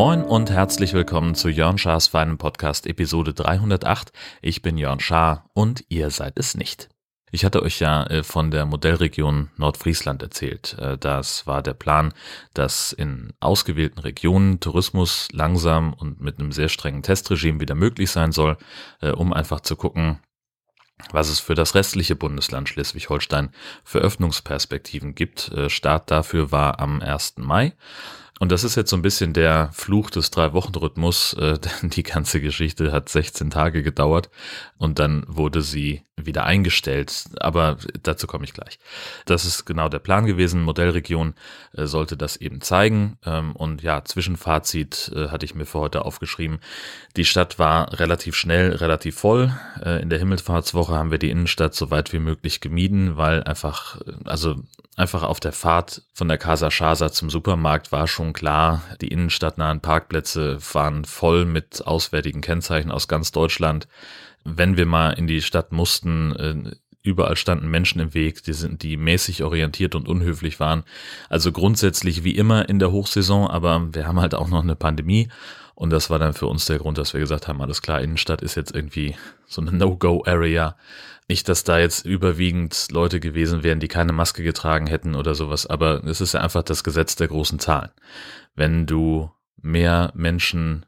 Moin und herzlich willkommen zu Jörn Schars feinem Podcast Episode 308. Ich bin Jörn Schaar und ihr seid es nicht. Ich hatte euch ja äh, von der Modellregion Nordfriesland erzählt. Äh, das war der Plan, dass in ausgewählten Regionen Tourismus langsam und mit einem sehr strengen Testregime wieder möglich sein soll, äh, um einfach zu gucken, was es für das restliche Bundesland Schleswig-Holstein für Öffnungsperspektiven gibt. Start dafür war am 1. Mai. Und das ist jetzt so ein bisschen der Fluch des Drei-Wochen-Rhythmus. Äh, die ganze Geschichte hat 16 Tage gedauert und dann wurde sie wieder eingestellt. Aber dazu komme ich gleich. Das ist genau der Plan gewesen. Modellregion äh, sollte das eben zeigen. Ähm, und ja, Zwischenfazit äh, hatte ich mir für heute aufgeschrieben. Die Stadt war relativ schnell, relativ voll. Äh, in der Himmelfahrtswoche haben wir die Innenstadt so weit wie möglich gemieden, weil einfach, also einfach auf der Fahrt von der Casa Chasa zum Supermarkt war schon klar, die innenstadtnahen Parkplätze waren voll mit auswärtigen Kennzeichen aus ganz Deutschland. Wenn wir mal in die Stadt mussten, äh, überall standen Menschen im Weg, die sind, die mäßig orientiert und unhöflich waren. Also grundsätzlich wie immer in der Hochsaison, aber wir haben halt auch noch eine Pandemie und das war dann für uns der Grund, dass wir gesagt haben, alles klar, Innenstadt ist jetzt irgendwie so eine No-Go-Area. Nicht, dass da jetzt überwiegend Leute gewesen wären, die keine Maske getragen hätten oder sowas, aber es ist ja einfach das Gesetz der großen Zahlen. Wenn du mehr Menschen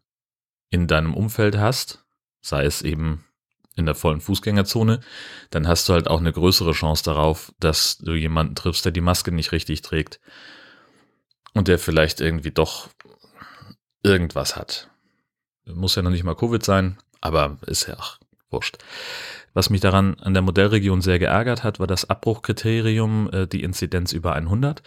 in deinem Umfeld hast, sei es eben in der vollen Fußgängerzone, dann hast du halt auch eine größere Chance darauf, dass du jemanden triffst, der die Maske nicht richtig trägt und der vielleicht irgendwie doch irgendwas hat. Muss ja noch nicht mal Covid sein, aber ist ja auch wurscht. Was mich daran an der Modellregion sehr geärgert hat, war das Abbruchkriterium, äh, die Inzidenz über 100,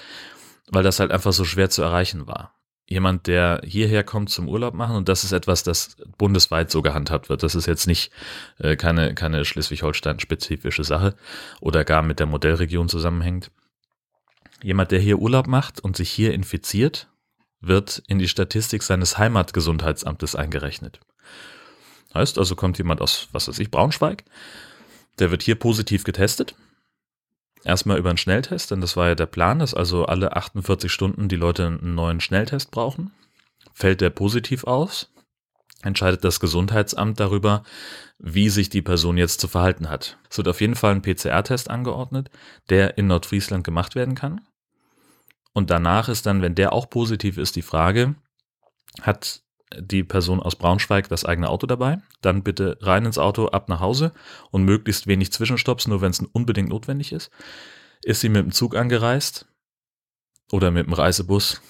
weil das halt einfach so schwer zu erreichen war. Jemand, der hierher kommt zum Urlaub machen, und das ist etwas, das bundesweit so gehandhabt wird. Das ist jetzt nicht äh, keine, keine Schleswig-Holstein-spezifische Sache oder gar mit der Modellregion zusammenhängt. Jemand, der hier Urlaub macht und sich hier infiziert, wird in die Statistik seines Heimatgesundheitsamtes eingerechnet. Heißt also, kommt jemand aus, was weiß ich, Braunschweig, der wird hier positiv getestet. Erstmal über einen Schnelltest, denn das war ja der Plan, dass also alle 48 Stunden die Leute einen neuen Schnelltest brauchen. Fällt der positiv aus, entscheidet das Gesundheitsamt darüber, wie sich die Person jetzt zu verhalten hat. Es wird auf jeden Fall ein PCR-Test angeordnet, der in Nordfriesland gemacht werden kann. Und danach ist dann, wenn der auch positiv ist, die Frage, hat die Person aus Braunschweig das eigene Auto dabei? Dann bitte rein ins Auto, ab nach Hause und möglichst wenig Zwischenstopps, nur wenn es unbedingt notwendig ist. Ist sie mit dem Zug angereist oder mit dem Reisebus?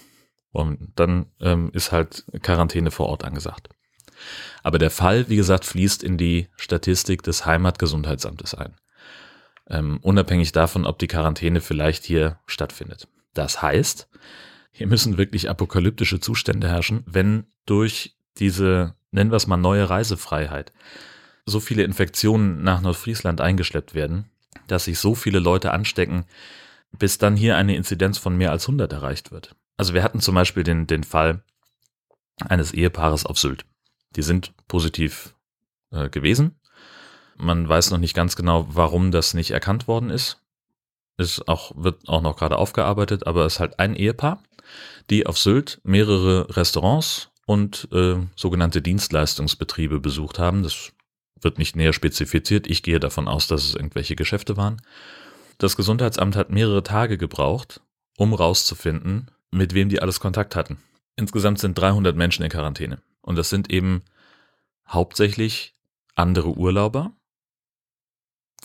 Und dann ähm, ist halt Quarantäne vor Ort angesagt. Aber der Fall, wie gesagt, fließt in die Statistik des Heimatgesundheitsamtes ein. Ähm, unabhängig davon, ob die Quarantäne vielleicht hier stattfindet. Das heißt, hier müssen wirklich apokalyptische Zustände herrschen, wenn durch diese, nennen wir es mal, neue Reisefreiheit so viele Infektionen nach Nordfriesland eingeschleppt werden, dass sich so viele Leute anstecken, bis dann hier eine Inzidenz von mehr als 100 erreicht wird. Also wir hatten zum Beispiel den, den Fall eines Ehepaares auf Sylt. Die sind positiv äh, gewesen. Man weiß noch nicht ganz genau, warum das nicht erkannt worden ist ist auch, wird auch noch gerade aufgearbeitet, aber es ist halt ein Ehepaar, die auf Sylt mehrere Restaurants und äh, sogenannte Dienstleistungsbetriebe besucht haben. Das wird nicht näher spezifiziert. Ich gehe davon aus, dass es irgendwelche Geschäfte waren. Das Gesundheitsamt hat mehrere Tage gebraucht, um rauszufinden, mit wem die alles Kontakt hatten. Insgesamt sind 300 Menschen in Quarantäne. Und das sind eben hauptsächlich andere Urlauber,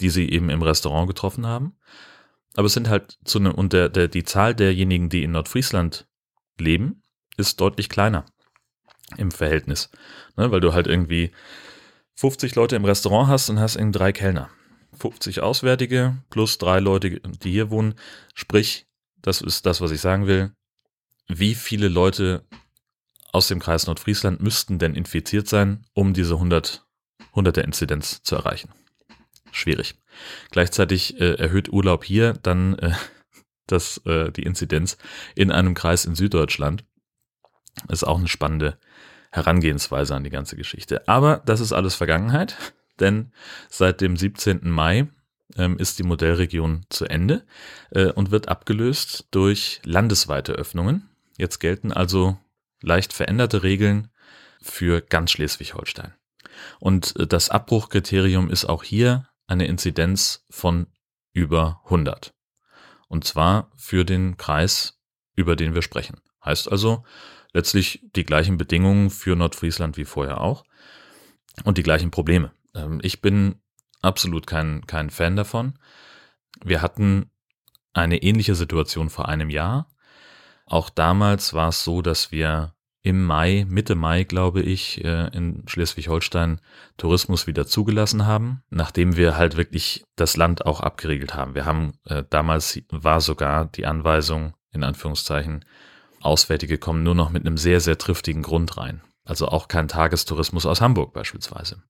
die sie eben im Restaurant getroffen haben aber es sind halt zu einem, und der, der, die Zahl derjenigen, die in Nordfriesland leben, ist deutlich kleiner im Verhältnis. Ne, weil du halt irgendwie 50 Leute im Restaurant hast und hast irgendwie drei Kellner. 50 Auswärtige plus drei Leute, die hier wohnen. Sprich, das ist das, was ich sagen will. Wie viele Leute aus dem Kreis Nordfriesland müssten denn infiziert sein, um diese 100, 100er Inzidenz zu erreichen? Schwierig. Gleichzeitig äh, erhöht Urlaub hier dann äh, das, äh, die Inzidenz in einem Kreis in Süddeutschland. Ist auch eine spannende Herangehensweise an die ganze Geschichte. Aber das ist alles Vergangenheit. denn seit dem 17. Mai ähm, ist die Modellregion zu Ende äh, und wird abgelöst durch landesweite Öffnungen. Jetzt gelten also leicht veränderte Regeln für ganz Schleswig-Holstein. Und äh, das Abbruchkriterium ist auch hier eine Inzidenz von über 100. Und zwar für den Kreis, über den wir sprechen. Heißt also letztlich die gleichen Bedingungen für Nordfriesland wie vorher auch und die gleichen Probleme. Ähm, ich bin absolut kein, kein Fan davon. Wir hatten eine ähnliche Situation vor einem Jahr. Auch damals war es so, dass wir im Mai, Mitte Mai, glaube ich, äh, in Schleswig-Holstein Tourismus wieder zugelassen haben, nachdem wir halt wirklich das Land auch abgeriegelt haben. Wir haben äh, damals war sogar die Anweisung, in Anführungszeichen, Auswärtige kommen nur noch mit einem sehr, sehr triftigen Grund rein. Also auch kein Tagestourismus aus Hamburg beispielsweise.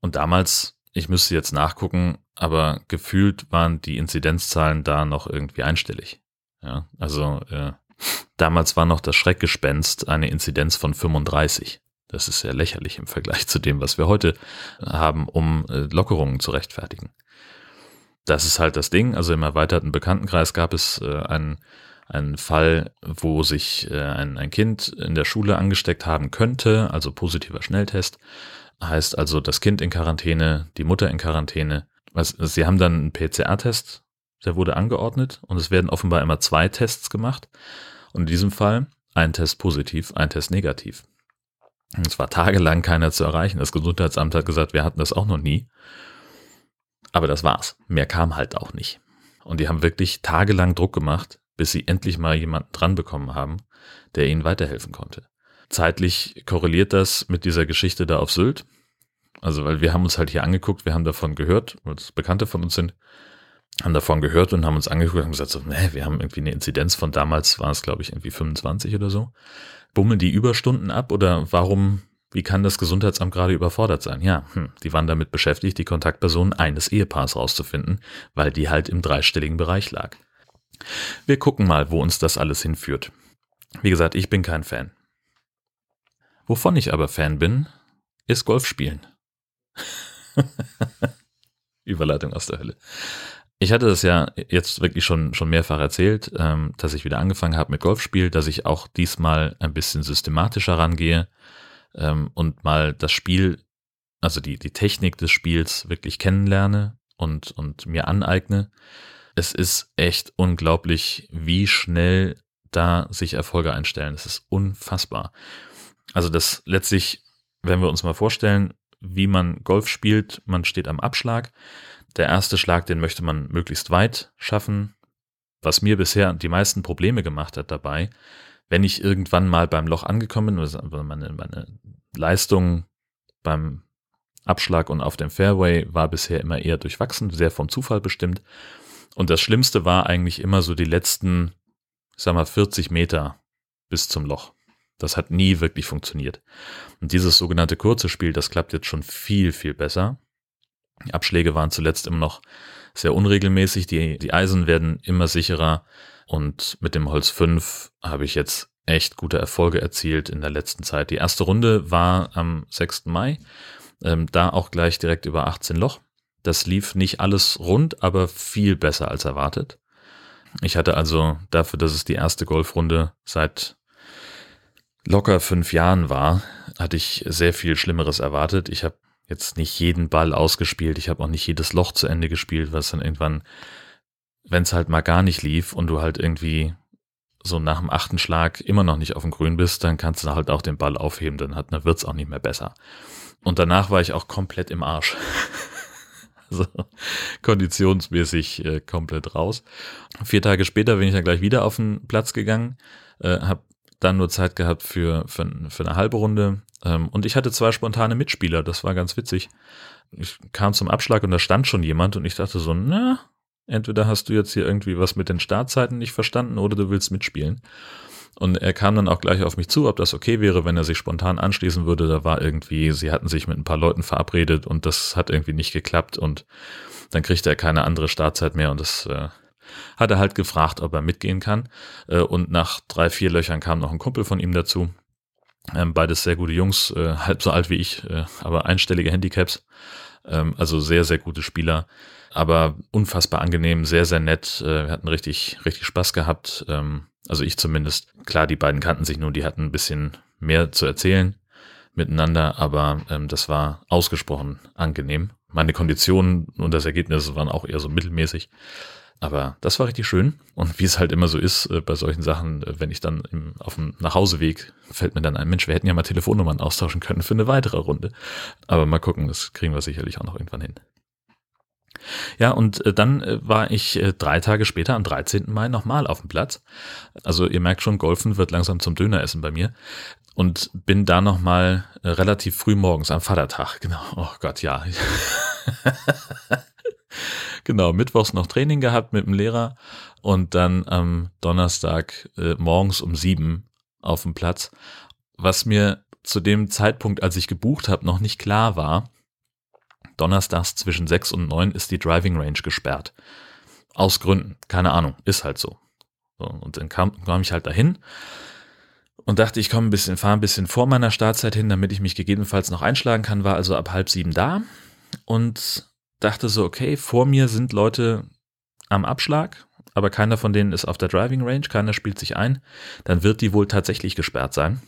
Und damals, ich müsste jetzt nachgucken, aber gefühlt waren die Inzidenzzahlen da noch irgendwie einstellig. Ja, also äh, damals war noch das Schreckgespenst eine Inzidenz von 35. Das ist sehr lächerlich im Vergleich zu dem, was wir heute haben, um äh, Lockerungen zu rechtfertigen. Das ist halt das Ding. Also im erweiterten Bekanntenkreis gab es äh, einen ein Fall, wo sich äh, ein, ein Kind in der Schule angesteckt haben könnte, also positiver Schnelltest. Heißt also das Kind in Quarantäne, die Mutter in Quarantäne. Sie haben dann einen PCR-Test, der wurde angeordnet und es werden offenbar immer zwei Tests gemacht. Und in diesem Fall ein Test positiv, ein Test negativ. Es war tagelang keiner zu erreichen. Das Gesundheitsamt hat gesagt, wir hatten das auch noch nie. Aber das war's. Mehr kam halt auch nicht. Und die haben wirklich tagelang Druck gemacht, bis sie endlich mal jemanden dran bekommen haben, der ihnen weiterhelfen konnte. Zeitlich korreliert das mit dieser Geschichte da auf Sylt. Also, weil wir haben uns halt hier angeguckt, wir haben davon gehört, weil es Bekannte von uns sind, haben davon gehört und haben uns angeguckt und gesagt, so, nee, wir haben irgendwie eine Inzidenz von damals, war es glaube ich irgendwie 25 oder so. Bummeln die Überstunden ab oder warum, wie kann das Gesundheitsamt gerade überfordert sein? Ja, hm, die waren damit beschäftigt, die Kontaktperson eines Ehepaars rauszufinden, weil die halt im dreistelligen Bereich lag. Wir gucken mal, wo uns das alles hinführt. Wie gesagt, ich bin kein Fan. Wovon ich aber Fan bin, ist Golfspielen. Überleitung aus der Hölle. Ich hatte das ja jetzt wirklich schon, schon mehrfach erzählt, ähm, dass ich wieder angefangen habe mit Golfspiel, dass ich auch diesmal ein bisschen systematischer rangehe ähm, und mal das Spiel, also die, die Technik des Spiels wirklich kennenlerne und, und mir aneigne es ist echt unglaublich, wie schnell da sich Erfolge einstellen. Es ist unfassbar. Also das letztlich, wenn wir uns mal vorstellen, wie man Golf spielt, man steht am Abschlag. Der erste Schlag, den möchte man möglichst weit schaffen. Was mir bisher die meisten Probleme gemacht hat dabei, wenn ich irgendwann mal beim Loch angekommen bin, also meine, meine Leistung beim Abschlag und auf dem Fairway war bisher immer eher durchwachsen, sehr vom Zufall bestimmt. Und das Schlimmste war eigentlich immer so die letzten, sag mal, 40 Meter bis zum Loch. Das hat nie wirklich funktioniert. Und dieses sogenannte kurze Spiel, das klappt jetzt schon viel, viel besser. Die Abschläge waren zuletzt immer noch sehr unregelmäßig. Die, die Eisen werden immer sicherer. Und mit dem Holz 5 habe ich jetzt echt gute Erfolge erzielt in der letzten Zeit. Die erste Runde war am 6. Mai. Ähm, da auch gleich direkt über 18 Loch. Das lief nicht alles rund, aber viel besser als erwartet. Ich hatte also dafür, dass es die erste Golfrunde seit locker fünf Jahren war, hatte ich sehr viel Schlimmeres erwartet. Ich habe jetzt nicht jeden Ball ausgespielt, ich habe auch nicht jedes Loch zu Ende gespielt, was dann irgendwann, wenn es halt mal gar nicht lief und du halt irgendwie so nach dem achten Schlag immer noch nicht auf dem Grün bist, dann kannst du halt auch den Ball aufheben, dann, hat, dann wird's auch nicht mehr besser. Und danach war ich auch komplett im Arsch. Also konditionsmäßig äh, komplett raus. Vier Tage später bin ich dann gleich wieder auf den Platz gegangen, äh, habe dann nur Zeit gehabt für, für, für eine halbe Runde. Ähm, und ich hatte zwei spontane Mitspieler, das war ganz witzig. Ich kam zum Abschlag und da stand schon jemand und ich dachte so, na, entweder hast du jetzt hier irgendwie was mit den Startzeiten nicht verstanden oder du willst mitspielen. Und er kam dann auch gleich auf mich zu, ob das okay wäre, wenn er sich spontan anschließen würde. Da war irgendwie, sie hatten sich mit ein paar Leuten verabredet und das hat irgendwie nicht geklappt und dann kriegte er keine andere Startzeit mehr und das äh, hat er halt gefragt, ob er mitgehen kann. Äh, und nach drei, vier Löchern kam noch ein Kumpel von ihm dazu. Ähm, beides sehr gute Jungs, äh, halb so alt wie ich, äh, aber einstellige Handicaps. Ähm, also sehr, sehr gute Spieler, aber unfassbar angenehm, sehr, sehr nett. Äh, wir hatten richtig, richtig Spaß gehabt. Ähm, also ich zumindest. Klar, die beiden kannten sich nun, die hatten ein bisschen mehr zu erzählen miteinander, aber ähm, das war ausgesprochen angenehm. Meine Konditionen und das Ergebnis waren auch eher so mittelmäßig. Aber das war richtig schön. Und wie es halt immer so ist äh, bei solchen Sachen, äh, wenn ich dann im, auf dem Nachhauseweg fällt mir dann ein, Mensch, wir hätten ja mal Telefonnummern austauschen können für eine weitere Runde. Aber mal gucken, das kriegen wir sicherlich auch noch irgendwann hin. Ja, und äh, dann äh, war ich äh, drei Tage später, am 13. Mai, nochmal auf dem Platz. Also ihr merkt schon, Golfen wird langsam zum Döneressen bei mir. Und bin da nochmal äh, relativ früh morgens am Vatertag. Genau, oh Gott, ja. genau, mittwochs noch Training gehabt mit dem Lehrer und dann am Donnerstag äh, morgens um sieben auf dem Platz. Was mir zu dem Zeitpunkt, als ich gebucht habe, noch nicht klar war, donnerstags zwischen sechs und neun ist die Driving Range gesperrt. Aus Gründen, keine Ahnung, ist halt so. so und dann kam, kam ich halt dahin und dachte, ich komme ein bisschen, fahre ein bisschen vor meiner Startzeit hin, damit ich mich gegebenenfalls noch einschlagen kann, war also ab halb sieben da und dachte so, okay, vor mir sind Leute am Abschlag, aber keiner von denen ist auf der Driving Range, keiner spielt sich ein, dann wird die wohl tatsächlich gesperrt sein.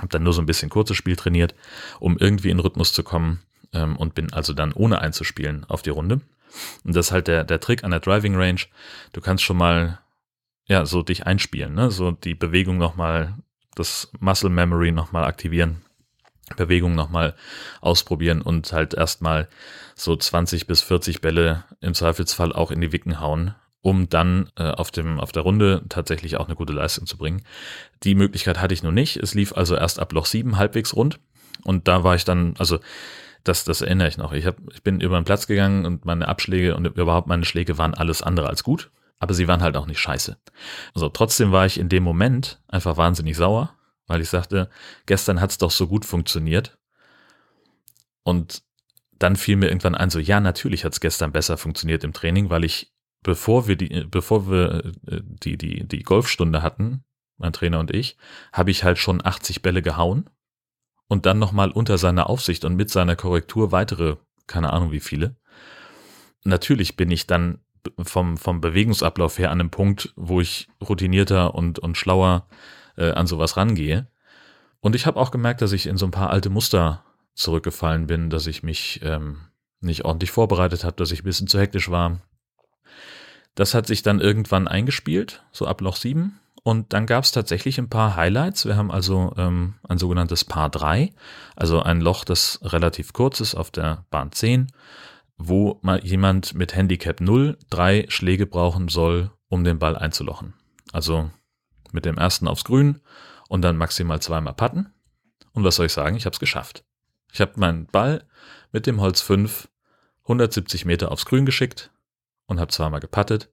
Hab dann nur so ein bisschen kurzes Spiel trainiert, um irgendwie in Rhythmus zu kommen ähm, und bin also dann ohne einzuspielen auf die Runde. Und das ist halt der, der Trick an der Driving Range. Du kannst schon mal ja so dich einspielen, ne? so die Bewegung nochmal, das Muscle Memory nochmal aktivieren Bewegung nochmal ausprobieren und halt erstmal so 20 bis 40 Bälle im Zweifelsfall auch in die Wicken hauen, um dann äh, auf, dem, auf der Runde tatsächlich auch eine gute Leistung zu bringen. Die Möglichkeit hatte ich noch nicht. Es lief also erst ab Loch 7 halbwegs rund und da war ich dann, also das, das erinnere ich noch. Ich, hab, ich bin über den Platz gegangen und meine Abschläge und überhaupt meine Schläge waren alles andere als gut, aber sie waren halt auch nicht scheiße. Also trotzdem war ich in dem Moment einfach wahnsinnig sauer weil ich sagte, gestern hat es doch so gut funktioniert. Und dann fiel mir irgendwann ein, so ja, natürlich hat es gestern besser funktioniert im Training, weil ich, bevor wir die, bevor wir äh, die, die, die Golfstunde hatten, mein Trainer und ich, habe ich halt schon 80 Bälle gehauen und dann nochmal unter seiner Aufsicht und mit seiner Korrektur weitere, keine Ahnung wie viele. Natürlich bin ich dann vom, vom Bewegungsablauf her an einem Punkt, wo ich routinierter und, und schlauer äh, an sowas rangehe. Und ich habe auch gemerkt, dass ich in so ein paar alte Muster zurückgefallen bin, dass ich mich ähm, nicht ordentlich vorbereitet habe, dass ich ein bisschen zu hektisch war. Das hat sich dann irgendwann eingespielt, so ab Loch 7. Und dann gab es tatsächlich ein paar Highlights. Wir haben also ähm, ein sogenanntes Paar 3, also ein Loch, das relativ kurz ist auf der Bahn 10, wo mal jemand mit Handicap 0 drei Schläge brauchen soll, um den Ball einzulochen. Also mit dem ersten aufs Grün und dann maximal zweimal putten. Und was soll ich sagen? Ich habe es geschafft. Ich habe meinen Ball mit dem Holz 5 170 Meter aufs Grün geschickt und habe zweimal gepattet.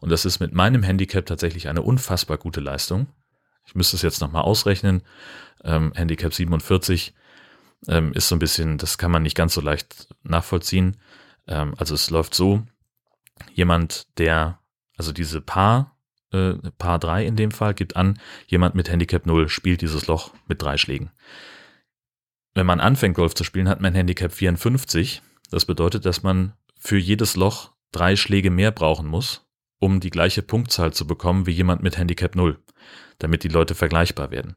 Und das ist mit meinem Handicap tatsächlich eine unfassbar gute Leistung. Ich müsste es jetzt nochmal ausrechnen. Ähm, Handicap 47 ähm, ist so ein bisschen, das kann man nicht ganz so leicht nachvollziehen. Ähm, also es läuft so, jemand, der, also diese Paar äh, Paar 3 in dem Fall, gibt an, jemand mit Handicap 0 spielt dieses Loch mit drei Schlägen. Wenn man anfängt, Golf zu spielen, hat man Handicap 54. Das bedeutet, dass man für jedes Loch drei Schläge mehr brauchen muss, um die gleiche Punktzahl zu bekommen wie jemand mit Handicap 0, damit die Leute vergleichbar werden.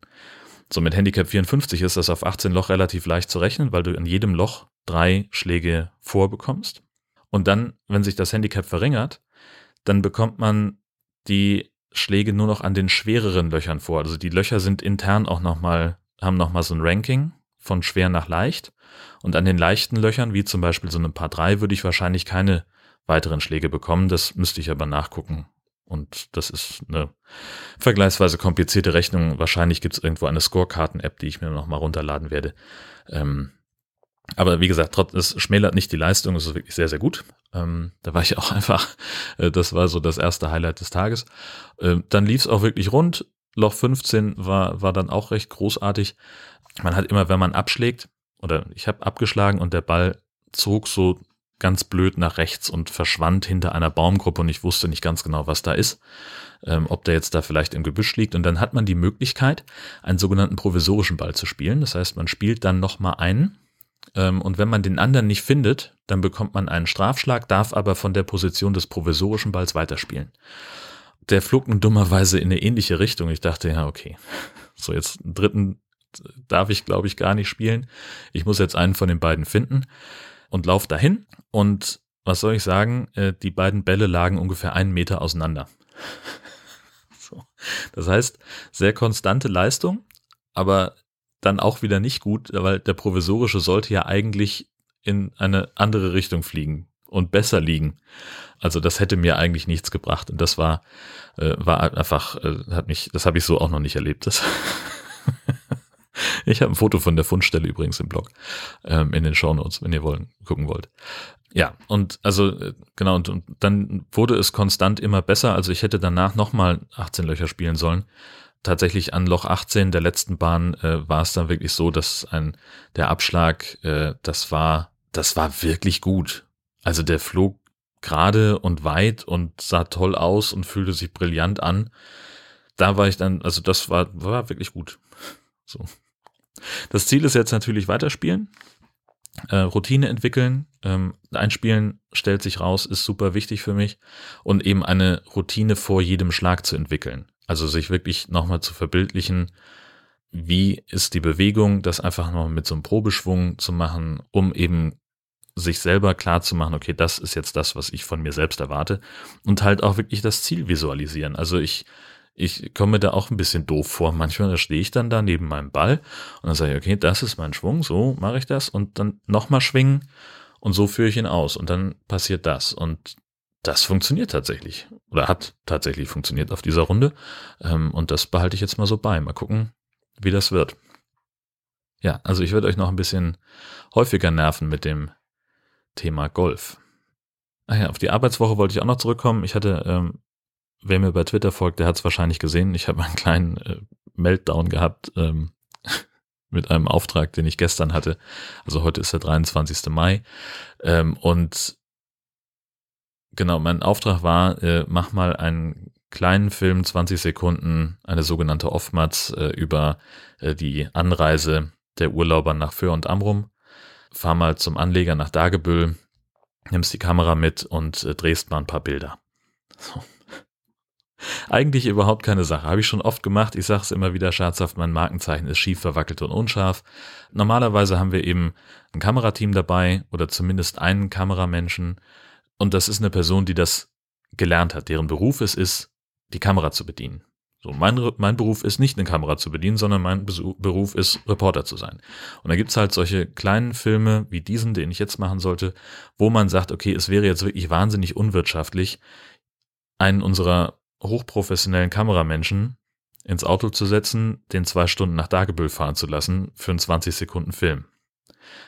So mit Handicap 54 ist das auf 18 Loch relativ leicht zu rechnen, weil du in jedem Loch drei Schläge vorbekommst. Und dann, wenn sich das Handicap verringert, dann bekommt man die Schläge nur noch an den schwereren Löchern vor. Also die Löcher sind intern auch nochmal, haben nochmal so ein Ranking von schwer nach leicht. Und an den leichten Löchern, wie zum Beispiel so ein Paar 3, würde ich wahrscheinlich keine weiteren Schläge bekommen. Das müsste ich aber nachgucken. Und das ist eine vergleichsweise komplizierte Rechnung. Wahrscheinlich gibt es irgendwo eine Scorekarten-App, die ich mir nochmal runterladen werde. Ähm, aber wie gesagt, trotz, es schmälert nicht die Leistung, es ist wirklich sehr, sehr gut. Ähm, da war ich auch einfach, äh, das war so das erste Highlight des Tages. Ähm, dann lief es auch wirklich rund. Loch 15 war, war dann auch recht großartig. Man hat immer, wenn man abschlägt, oder ich habe abgeschlagen und der Ball zog so ganz blöd nach rechts und verschwand hinter einer Baumgruppe und ich wusste nicht ganz genau, was da ist, ähm, ob der jetzt da vielleicht im Gebüsch liegt. Und dann hat man die Möglichkeit, einen sogenannten provisorischen Ball zu spielen. Das heißt, man spielt dann nochmal einen und wenn man den anderen nicht findet, dann bekommt man einen Strafschlag, darf aber von der Position des provisorischen Balls weiterspielen. Der flog nun dummerweise in eine ähnliche Richtung. Ich dachte, ja, okay. So, jetzt einen dritten darf ich, glaube ich, gar nicht spielen. Ich muss jetzt einen von den beiden finden und lauf dahin. Und was soll ich sagen? Äh, die beiden Bälle lagen ungefähr einen Meter auseinander. so. Das heißt, sehr konstante Leistung, aber dann auch wieder nicht gut, weil der provisorische sollte ja eigentlich in eine andere Richtung fliegen und besser liegen. Also das hätte mir eigentlich nichts gebracht und das war äh, war einfach äh, hat mich das habe ich so auch noch nicht erlebt. Das ich habe ein Foto von der Fundstelle übrigens im Blog ähm, in den Shownotes, wenn ihr wollen gucken wollt. Ja, und also äh, genau, und, und dann wurde es konstant immer besser. Also ich hätte danach nochmal 18 Löcher spielen sollen tatsächlich an Loch 18 der letzten Bahn äh, war es dann wirklich so, dass ein der Abschlag, äh, das war, das war wirklich gut. Also der flog gerade und weit und sah toll aus und fühlte sich brillant an. Da war ich dann, also das war, war wirklich gut. So. Das Ziel ist jetzt natürlich weiterspielen, äh, Routine entwickeln, ähm, einspielen stellt sich raus, ist super wichtig für mich und eben eine Routine vor jedem Schlag zu entwickeln. Also sich wirklich nochmal zu verbildlichen, wie ist die Bewegung, das einfach noch mit so einem Probeschwung zu machen, um eben sich selber klar zu machen, okay, das ist jetzt das, was ich von mir selbst erwarte und halt auch wirklich das Ziel visualisieren. Also ich, ich komme da auch ein bisschen doof vor. Manchmal stehe ich dann da neben meinem Ball und dann sage ich, okay, das ist mein Schwung, so mache ich das und dann nochmal schwingen und so führe ich ihn aus und dann passiert das und das funktioniert tatsächlich oder hat tatsächlich funktioniert auf dieser Runde. Ähm, und das behalte ich jetzt mal so bei. Mal gucken, wie das wird. Ja, also ich werde euch noch ein bisschen häufiger nerven mit dem Thema Golf. Ach ja, auf die Arbeitswoche wollte ich auch noch zurückkommen. Ich hatte, ähm, wer mir bei Twitter folgt, der hat es wahrscheinlich gesehen. Ich habe einen kleinen äh, Meltdown gehabt ähm, mit einem Auftrag, den ich gestern hatte. Also heute ist der 23. Mai. Ähm, und Genau, mein Auftrag war, äh, mach mal einen kleinen Film, 20 Sekunden, eine sogenannte Off-Mats äh, über äh, die Anreise der Urlauber nach Föhr und Amrum. Fahr mal zum Anleger nach Dagebüll, nimmst die Kamera mit und äh, drehst mal ein paar Bilder. So. Eigentlich überhaupt keine Sache. Habe ich schon oft gemacht. Ich sage es immer wieder scherzhaft, mein Markenzeichen ist schief, verwackelt und unscharf. Normalerweise haben wir eben ein Kamerateam dabei oder zumindest einen Kameramenschen, und das ist eine Person, die das gelernt hat, deren Beruf es ist, die Kamera zu bedienen. So, mein, mein Beruf ist nicht eine Kamera zu bedienen, sondern mein Beruf ist, Reporter zu sein. Und da gibt's halt solche kleinen Filme wie diesen, den ich jetzt machen sollte, wo man sagt, okay, es wäre jetzt wirklich wahnsinnig unwirtschaftlich, einen unserer hochprofessionellen Kameramenschen ins Auto zu setzen, den zwei Stunden nach Dagebüll fahren zu lassen für einen 20 Sekunden Film.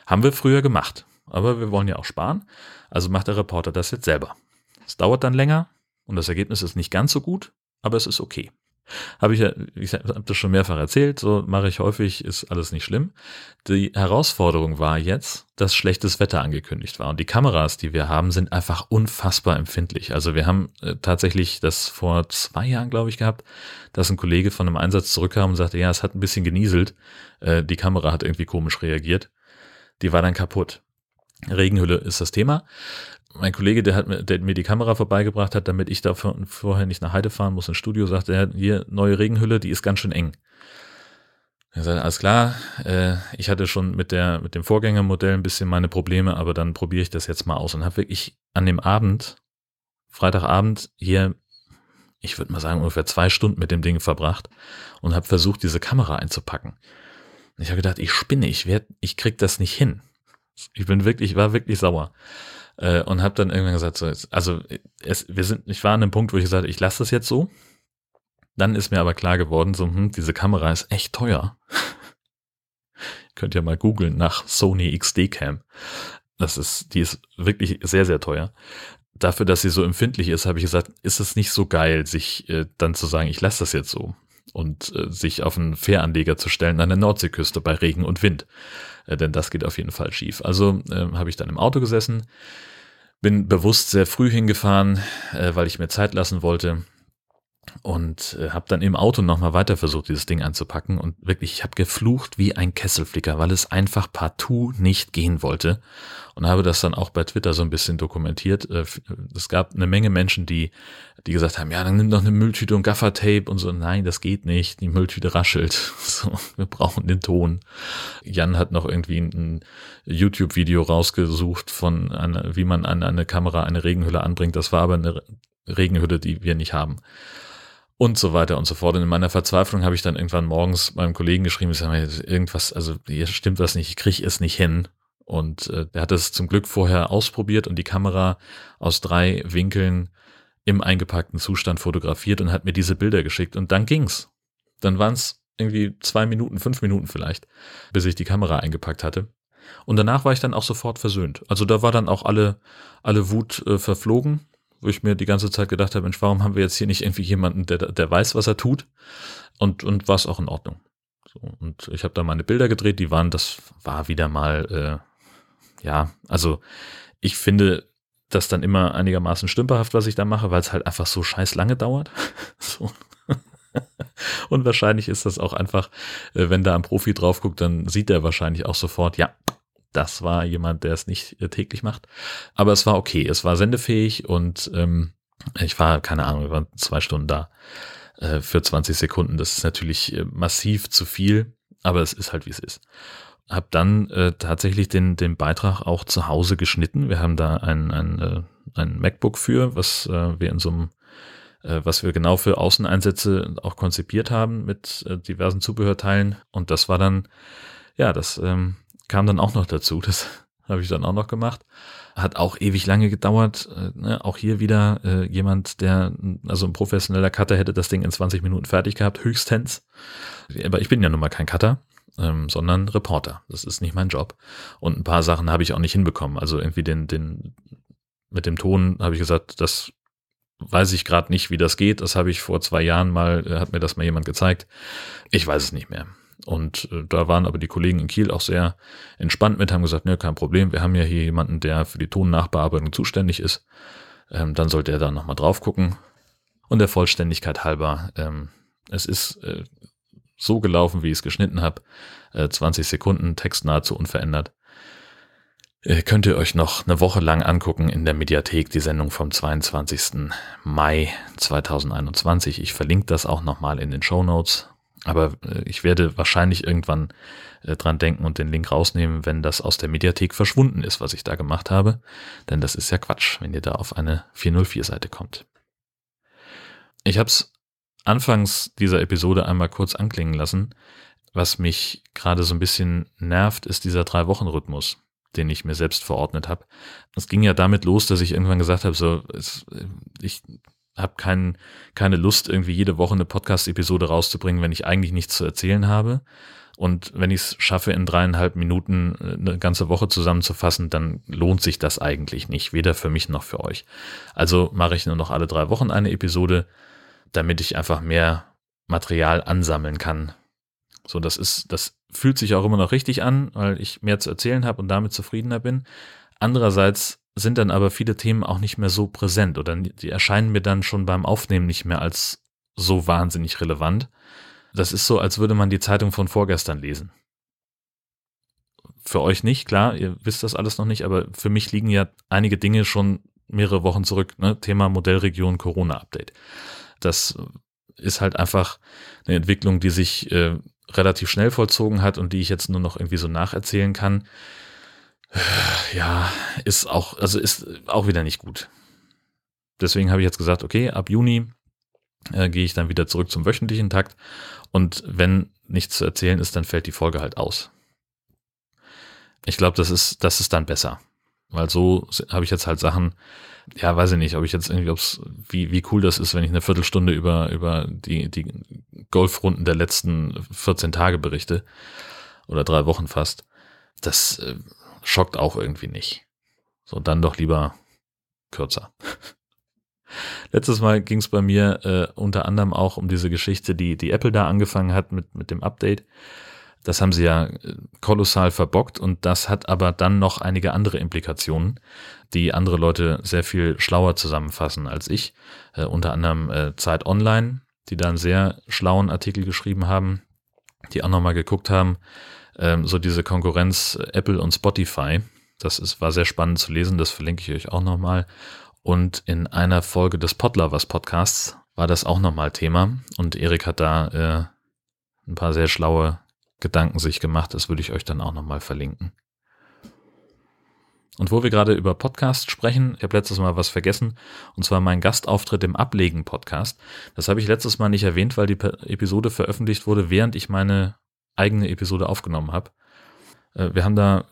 Haben wir früher gemacht. Aber wir wollen ja auch sparen. Also macht der Reporter das jetzt selber. Es dauert dann länger und das Ergebnis ist nicht ganz so gut, aber es ist okay. Habe ich ja, ich habe das schon mehrfach erzählt, so mache ich häufig, ist alles nicht schlimm. Die Herausforderung war jetzt, dass schlechtes Wetter angekündigt war. Und die Kameras, die wir haben, sind einfach unfassbar empfindlich. Also wir haben äh, tatsächlich das vor zwei Jahren, glaube ich, gehabt, dass ein Kollege von einem Einsatz zurückkam und sagte, ja, es hat ein bisschen genieselt. Äh, die Kamera hat irgendwie komisch reagiert. Die war dann kaputt. Regenhülle ist das Thema. Mein Kollege, der, hat mir, der mir die Kamera vorbeigebracht hat, damit ich da vorher nicht nach Heide fahren muss ins Studio, sagte er, hier, neue Regenhülle, die ist ganz schön eng. Er sagte, alles klar, äh, ich hatte schon mit, der, mit dem Vorgängermodell ein bisschen meine Probleme, aber dann probiere ich das jetzt mal aus und habe wirklich an dem Abend, Freitagabend, hier, ich würde mal sagen, ungefähr zwei Stunden mit dem Ding verbracht und habe versucht, diese Kamera einzupacken. Ich habe gedacht, ich spinne, ich werd, ich krieg das nicht hin. Ich bin wirklich, war wirklich sauer. Äh, und habe dann irgendwann gesagt, so, also es, wir sind, ich war an einem Punkt, wo ich gesagt habe, ich lasse das jetzt so. Dann ist mir aber klar geworden, so, hm, diese Kamera ist echt teuer. Könnt ihr mal googeln nach Sony XD Cam. Das ist, die ist wirklich sehr, sehr teuer. Dafür, dass sie so empfindlich ist, habe ich gesagt, ist es nicht so geil, sich äh, dann zu sagen, ich lasse das jetzt so und äh, sich auf einen Fähranleger zu stellen an der Nordseeküste bei Regen und Wind. Äh, denn das geht auf jeden Fall schief. Also äh, habe ich dann im Auto gesessen, bin bewusst sehr früh hingefahren, äh, weil ich mir Zeit lassen wollte. Und äh, habe dann im Auto nochmal weiter versucht, dieses Ding anzupacken und wirklich, ich habe geflucht wie ein Kesselflicker, weil es einfach partout nicht gehen wollte und habe das dann auch bei Twitter so ein bisschen dokumentiert. Äh, es gab eine Menge Menschen, die, die gesagt haben, ja, dann nimm doch eine Mülltüte und Gaffertape und so. Nein, das geht nicht. Die Mülltüte raschelt. So, wir brauchen den Ton. Jan hat noch irgendwie ein YouTube-Video rausgesucht von einer, wie man an eine Kamera eine Regenhülle anbringt. Das war aber eine Regenhülle, die wir nicht haben und so weiter und so fort. Und in meiner Verzweiflung habe ich dann irgendwann morgens meinem Kollegen geschrieben, ich sage, irgendwas, also hier stimmt was nicht, ich kriege es nicht hin. Und äh, der hat es zum Glück vorher ausprobiert und die Kamera aus drei Winkeln im eingepackten Zustand fotografiert und hat mir diese Bilder geschickt. Und dann ging's. Dann waren es irgendwie zwei Minuten, fünf Minuten vielleicht, bis ich die Kamera eingepackt hatte. Und danach war ich dann auch sofort versöhnt. Also da war dann auch alle, alle Wut äh, verflogen wo ich mir die ganze Zeit gedacht habe, Mensch, warum haben wir jetzt hier nicht irgendwie jemanden, der, der weiß, was er tut? Und, und war es auch in Ordnung. So, und ich habe da meine Bilder gedreht, die waren, das war wieder mal, äh, ja, also ich finde das dann immer einigermaßen stümperhaft, was ich da mache, weil es halt einfach so scheiß lange dauert. so. Und wahrscheinlich ist das auch einfach, äh, wenn da ein Profi drauf guckt, dann sieht er wahrscheinlich auch sofort, ja, das war jemand, der es nicht äh, täglich macht. Aber es war okay, es war sendefähig und ähm, ich war, keine Ahnung, wir waren zwei Stunden da äh, für 20 Sekunden. Das ist natürlich äh, massiv zu viel, aber es ist halt, wie es ist. Hab dann äh, tatsächlich den, den Beitrag auch zu Hause geschnitten. Wir haben da ein, ein, äh, ein MacBook für, was äh, wir in so einem äh, was wir genau für Außeneinsätze auch konzipiert haben mit äh, diversen Zubehörteilen. Und das war dann, ja, das ähm, kam dann auch noch dazu. Das habe ich dann auch noch gemacht. Hat auch ewig lange gedauert. Äh, ne? Auch hier wieder äh, jemand, der, also ein professioneller Cutter hätte das Ding in 20 Minuten fertig gehabt, höchstens. Aber ich bin ja nun mal kein Cutter, ähm, sondern Reporter. Das ist nicht mein Job. Und ein paar Sachen habe ich auch nicht hinbekommen. Also irgendwie den, den, mit dem Ton habe ich gesagt, das weiß ich gerade nicht, wie das geht. Das habe ich vor zwei Jahren mal, äh, hat mir das mal jemand gezeigt. Ich weiß es nicht mehr. Und äh, da waren aber die Kollegen in Kiel auch sehr entspannt mit, haben gesagt, ne, kein Problem, wir haben ja hier jemanden, der für die Tonnachbearbeitung zuständig ist. Ähm, dann sollte er da nochmal drauf gucken. Und der Vollständigkeit halber, ähm, es ist äh, so gelaufen, wie ich es geschnitten habe. Äh, 20 Sekunden, Text nahezu unverändert. Äh, könnt ihr euch noch eine Woche lang angucken in der Mediathek, die Sendung vom 22. Mai 2021. Ich verlinke das auch nochmal in den Show Notes. Aber äh, ich werde wahrscheinlich irgendwann äh, dran denken und den Link rausnehmen, wenn das aus der Mediathek verschwunden ist, was ich da gemacht habe. Denn das ist ja Quatsch, wenn ihr da auf eine 404-Seite kommt. Ich habe es anfangs dieser Episode einmal kurz anklingen lassen. Was mich gerade so ein bisschen nervt, ist dieser Drei-Wochen-Rhythmus, den ich mir selbst verordnet habe. Es ging ja damit los, dass ich irgendwann gesagt habe, so, es, ich habe kein, keine Lust, irgendwie jede Woche eine Podcast-Episode rauszubringen, wenn ich eigentlich nichts zu erzählen habe. Und wenn ich es schaffe, in dreieinhalb Minuten äh, eine ganze Woche zusammenzufassen, dann lohnt sich das eigentlich nicht, weder für mich noch für euch. Also mache ich nur noch alle drei Wochen eine Episode, damit ich einfach mehr Material ansammeln kann. So, das ist, das fühlt sich auch immer noch richtig an, weil ich mehr zu erzählen habe und damit zufriedener bin. Andererseits sind dann aber viele Themen auch nicht mehr so präsent oder die erscheinen mir dann schon beim Aufnehmen nicht mehr als so wahnsinnig relevant. Das ist so, als würde man die Zeitung von vorgestern lesen. Für euch nicht, klar, ihr wisst das alles noch nicht, aber für mich liegen ja einige Dinge schon mehrere Wochen zurück. Ne? Thema Modellregion Corona-Update. Das ist halt einfach eine Entwicklung, die sich äh, relativ schnell vollzogen hat und die ich jetzt nur noch irgendwie so nacherzählen kann ja, ist auch, also ist auch wieder nicht gut. Deswegen habe ich jetzt gesagt, okay, ab Juni äh, gehe ich dann wieder zurück zum wöchentlichen Takt und wenn nichts zu erzählen ist, dann fällt die Folge halt aus. Ich glaube, das ist, das ist dann besser. Weil so habe ich jetzt halt Sachen, ja, weiß ich nicht, ob ich jetzt irgendwie, ob's, wie, wie cool das ist, wenn ich eine Viertelstunde über, über die, die Golfrunden der letzten 14 Tage berichte. Oder drei Wochen fast. Das äh, schockt auch irgendwie nicht. So, dann doch lieber kürzer. Letztes Mal ging es bei mir äh, unter anderem auch um diese Geschichte, die, die Apple da angefangen hat mit, mit dem Update. Das haben sie ja äh, kolossal verbockt und das hat aber dann noch einige andere Implikationen, die andere Leute sehr viel schlauer zusammenfassen als ich. Äh, unter anderem äh, Zeit Online, die da einen sehr schlauen Artikel geschrieben haben, die auch nochmal geguckt haben, ähm, so diese Konkurrenz Apple und Spotify. Das ist, war sehr spannend zu lesen, das verlinke ich euch auch nochmal. Und in einer Folge des Podlovers Podcasts war das auch nochmal Thema und Erik hat da äh, ein paar sehr schlaue Gedanken sich gemacht. Das würde ich euch dann auch nochmal verlinken. Und wo wir gerade über Podcasts sprechen, ich habe letztes Mal was vergessen, und zwar mein Gastauftritt im Ablegen-Podcast. Das habe ich letztes Mal nicht erwähnt, weil die Episode veröffentlicht wurde, während ich meine eigene Episode aufgenommen habe. Äh, wir haben da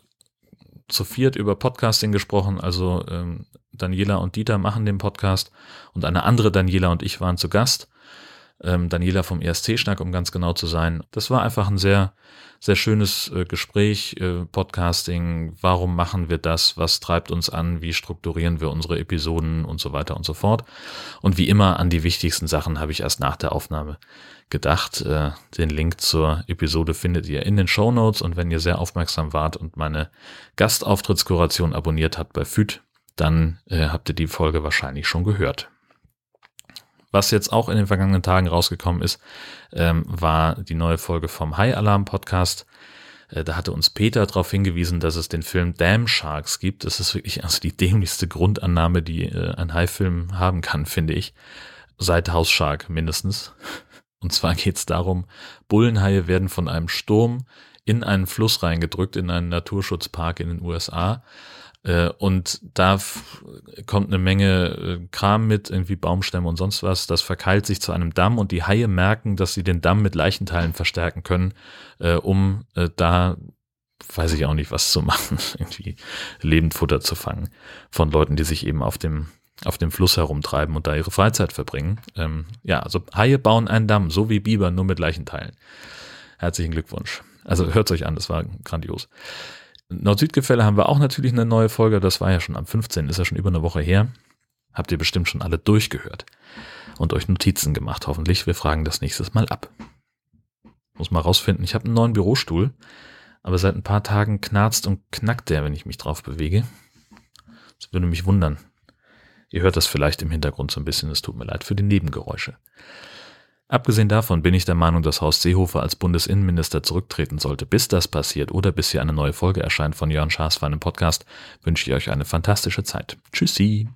zu viert über Podcasting gesprochen, also ähm, Daniela und Dieter machen den Podcast und eine andere Daniela und ich waren zu Gast ähm, Daniela vom ESC-Schnack, um ganz genau zu sein. Das war einfach ein sehr, sehr schönes äh, Gespräch, äh, Podcasting, warum machen wir das, was treibt uns an, wie strukturieren wir unsere Episoden und so weiter und so fort. Und wie immer an die wichtigsten Sachen habe ich erst nach der Aufnahme gedacht. Äh, den Link zur Episode findet ihr in den Show Notes und wenn ihr sehr aufmerksam wart und meine Gastauftrittskuration abonniert habt bei FÜD, dann äh, habt ihr die Folge wahrscheinlich schon gehört. Was jetzt auch in den vergangenen Tagen rausgekommen ist, ähm, war die neue Folge vom High Alarm Podcast. Äh, da hatte uns Peter darauf hingewiesen, dass es den Film Damn Sharks gibt. Das ist wirklich also die dämlichste Grundannahme, die äh, ein Hai-Film haben kann, finde ich. Seit House Shark mindestens. Und zwar geht es darum, Bullenhaie werden von einem Sturm in einen Fluss reingedrückt, in einen Naturschutzpark in den USA. Äh, und da kommt eine Menge äh, Kram mit, irgendwie Baumstämme und sonst was. Das verkeilt sich zu einem Damm und die Haie merken, dass sie den Damm mit Leichenteilen verstärken können, äh, um da, weiß ich auch nicht, was zu machen, irgendwie Lebendfutter zu fangen von Leuten, die sich eben auf dem auf dem Fluss herumtreiben und da ihre Freizeit verbringen. Ähm, ja, also Haie bauen einen Damm, so wie Biber, nur mit Leichenteilen. Herzlichen Glückwunsch. Also hört euch an, das war grandios. Nord-Süd-Gefälle haben wir auch natürlich eine neue Folge. Das war ja schon am 15. Ist ja schon über eine Woche her. Habt ihr bestimmt schon alle durchgehört und euch Notizen gemacht, hoffentlich. Wir fragen das nächstes Mal ab. Muss mal rausfinden. Ich habe einen neuen Bürostuhl, aber seit ein paar Tagen knarzt und knackt der, wenn ich mich drauf bewege. Das würde mich wundern. Ihr hört das vielleicht im Hintergrund so ein bisschen. Es tut mir leid für die Nebengeräusche. Abgesehen davon bin ich der Meinung, dass Horst Seehofer als Bundesinnenminister zurücktreten sollte. Bis das passiert oder bis hier eine neue Folge erscheint von Jörn Schaas für einen Podcast, wünsche ich euch eine fantastische Zeit. Tschüssi!